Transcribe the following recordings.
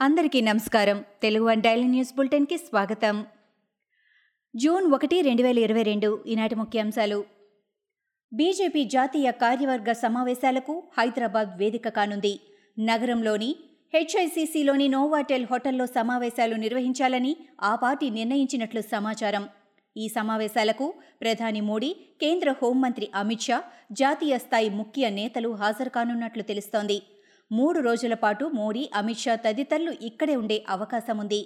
అందరికీ నమస్కారం. Telugu one daily news బులెటిన్కి స్వాగతం. జూన్ ఒకటి రెండు వేల ఇరవై రెండు ఈనాటి ముఖ్యాంశాలు. బీజేపీ జాతీయ కార్యవర్గ సమావేశాలకు హైదరాబాద్ వేదిక కానుంది. నగరంలోని హెచ్ఐసిసిలోని నోవాటెల్ హోటల్లో సమావేశాలు నిర్వహించాలని ఆ పార్టీ నిర్ణయించినట్లు సమాచారం. ఈ సమావేశాలకు ప్రధాని మోడీ కేంద్ర హోంమంత్రి అమిత్ షా జాతీయ స్థాయి ముఖ్య నేతలు హాజరు కానున్నట్లు తెలుస్తోంది. మూడు రోజుల పాటు మోడీ అమిత్ షా తదితరులు ఇక్కడే ఉండే అవకాశం ఉంది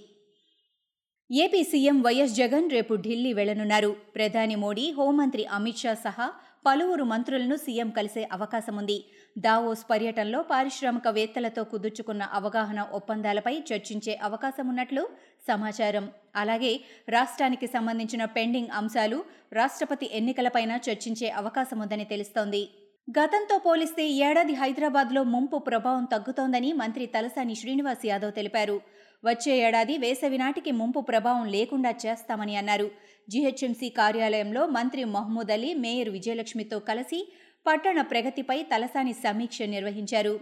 ఏపీ సీఎం వైఎస్ జగన్ రేపు ఢిల్లీ వెళ్ళనున్నారు. ప్రధాని మోడీ హోంమంత్రి అమిత్ షా సహా పలువురు మంత్రులను సీఎం కలిసే అవకాశం ఉంది దావోస్ పర్యటనలో పారిశ్రామికవేత్తలతో కుదుర్చుకున్న అవగాహన ఒప్పందాలపై చర్చించే అవకాశం ఉన్నట్లు సమాచారం. అలాగే రాష్ట్రానికి సంబంధించిన పెండింగ్ అంశాలు రాష్ట్రపతి ఎన్నికలపైన చర్చించే అవకాశం ఉందని తెలుస్తోంది. గతంతో పోలిస్తే ఏడాది హైదరాబాద్లో ముంపు ప్రభావం తగ్గుతోందని మంత్రి తలసాని శ్రీనివాస్ యాదవ్ తెలిపారు. వచ్చే ఏడాది వేసవి నాటికి ముంపు ప్రభావం లేకుండా చేస్తామని అన్నారు. జీహెచ్ఎంసీ కార్యాలయంలో మంత్రి మహమూద్ అలీ మేయర్ విజయలక్ష్మితో కలిసి పట్టణ ప్రగతిపై తలసాని సమీక్ష నిర్వహించారు.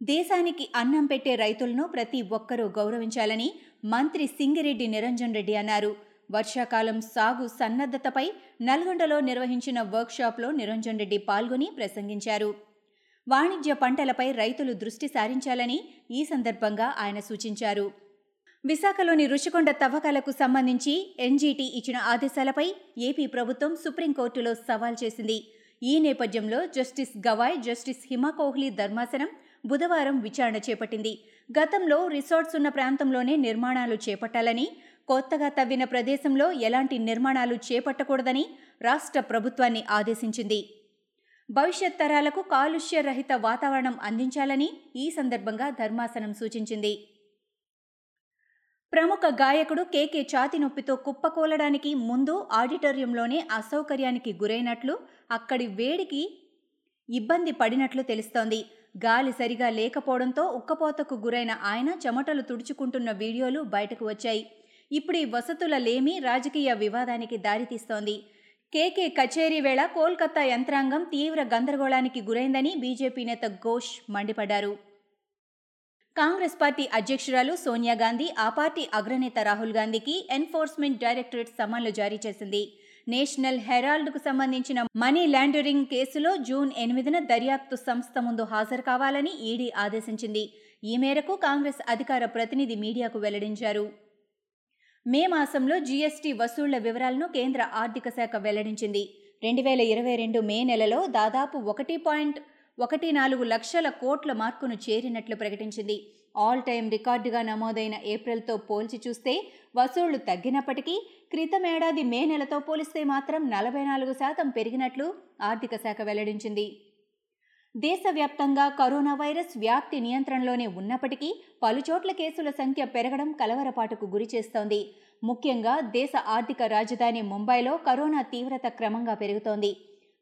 దేశానికి అన్నం పెట్టే రైతులను ప్రతి ఒక్కరూ గౌరవించాలని మంత్రి సింగిరెడ్డి నిరంజన్ రెడ్డి అన్నారు. వర్షాకాలం సాగు సన్నద్ధతపై నల్గొండలో నిర్వహించిన వర్క్షాప్లో నిరంజన్ రెడ్డి పాల్గొని ప్రసంగించారు. వాణిజ్య పంటలపై రైతులు దృష్టి సారించాలని ఈ సందర్భంగా ఆయన సూచించారు. విశాఖలోని రుషికొండ తవ్వకాలకు సంబంధించి ఎన్జీటీ ఇచ్చిన ఆదేశాలపై ఏపీ ప్రభుత్వం సుప్రీంకోర్టులో సవాల్ చేసింది. ఈ నేపథ్యంలో జస్టిస్ గవాయ్ జస్టిస్ హిమా కోహ్లీ ధర్మాసనం బుధవారం విచారణ చేపట్టింది. గతంలో రిసార్ట్స్ ఉన్న ప్రాంతంలోనే నిర్మాణాలు చేపట్టాలని కొత్తగా తవ్విన ప్రదేశంలో ఎలాంటి నిర్మాణాలు చేపట్టకూడదని రాష్ట్ర ప్రభుత్వాన్ని ఆదేశించింది. భవిష్యత్ తరాలకు కాలుష్య రహిత వాతావరణం అందించాలని ఈ సందర్భంగా ధర్మాసనం సూచించింది. ప్రముఖ గాయకుడు కేకే ఛాతి నొప్పితో కుప్పకూలడానికి ముందు ఆడిటోరియంలోనే అసౌకర్యానికి గురైనట్లు అక్కడి వేడికి ఇబ్బంది పడినట్లు తెలుస్తోంది. గాలి సరిగా లేకపోవడంతో ఉక్కపోతకు గురైన ఆయన చెమటలు తుడుచుకుంటున్న వీడియోలు బయటకు వచ్చాయి. ఇప్పుడు ఈ వసతుల లేమి రాజకీయ వివాదానికి దారితీస్తోంది కేకే కచేరీ వేళ కోల్కతా యంత్రాంగం తీవ్ర గందరగోళానికి గురైందని బీజేపీ నేత ఘోష్ మండిపడ్డారు. కాంగ్రెస్ పార్టీ అధ్యక్షురాలు సోనియా గాంధీ ఆ పార్టీ అగ్రనేత రాహుల్ గాంధీకి ఎన్ఫోర్స్మెంట్ డైరెక్టరేట్ సమన్లు జారీ చేసింది. నేషనల్ హెరాల్డ్కు సంబంధించిన మనీ లాండరింగ్ కేసులో జూన్ ఎనిమిదిన దర్యాప్తు సంస్థ ముందు హాజరు కావాలని ఈడీ ఆదేశించింది. ఈ మేరకు కాంగ్రెస్ అధికార ప్రతినిధి మీడియాకు వెల్లడించారు. మే మాసంలో జీఎస్టీ వసూళ్ళ వివరాలను కేంద్ర ఆర్థిక శాఖ వెల్లడించింది. రెండు వేల ఇరవై రెండు మే నెలలో దాదాపు ఒకటి పాయింట్ ఒకటి నాలుగు లక్షల కోట్ల మార్కును చేరినట్లు ప్రకటించింది. ఆల్ టైం రికార్డుగా నమోదైన ఏప్రిల్తో పోల్చి చూస్తే వసూళ్ళు తగ్గినప్పటికీ క్రితమేడాది మే నెలతో పోలిస్తే మాత్రం నలభై నాలుగు శాతం పెరిగినట్లు ఆర్థిక శాఖ వెల్లడించింది. దేశవ్యాప్తంగా కరోనా వైరస్ వ్యాప్తి నియంత్రణలోనే ఉన్నప్పటికీ పలుచోట్ల కేసుల సంఖ్య పెరగడం కలవరపాటుకు గురిచేస్తోంది ముఖ్యంగా దేశ ఆర్థిక రాజధాని ముంబైలో కరోనా తీవ్రత క్రమంగా పెరుగుతోంది.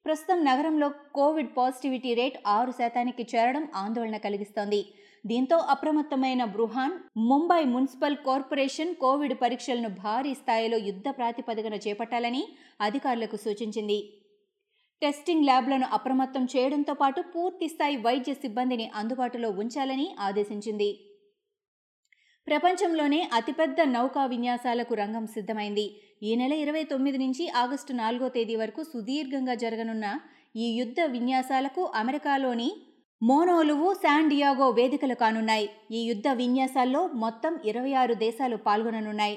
ప్రస్తుతం నగరంలో కోవిడ్ పాజిటివిటీ రేట్ ఆరు శాతానికి చేరడం ఆందోళన కలిగిస్తోంది. దీంతో అప్రమత్తమైన Brihan Mumbai municipal corporation Covid పరీక్షలను భారీ స్థాయిలో యుద్ధ ప్రాతిపదికన చేపట్టాలని అధికారులకు సూచించింది. టెస్టింగ్ ల్యాబ్లను అప్రమత్తం చేయడంతో పాటు పూర్తి స్థాయి వైద్య సిబ్బందిని అందుబాటులో ఉంచాలని ఆదేశించింది. ప్రపంచంలోనే అతిపెద్ద నౌకా విన్యాసాలకు రంగం సిద్ధమైంది. ఈ నెల ఇరవై తొమ్మిది నుంచి ఆగస్టు నాలుగో తేదీ వరకు సుదీర్ఘంగా జరగనున్న ఈ యుద్ధ విన్యాసాలకు అమెరికాలోని మోనోలువు శాన్ డియాగో వేదికలు కానున్నాయి. ఈ యుద్ధ విన్యాసాల్లో మొత్తం ఇరవై ఆరు దేశాలు పాల్గొననున్నాయి.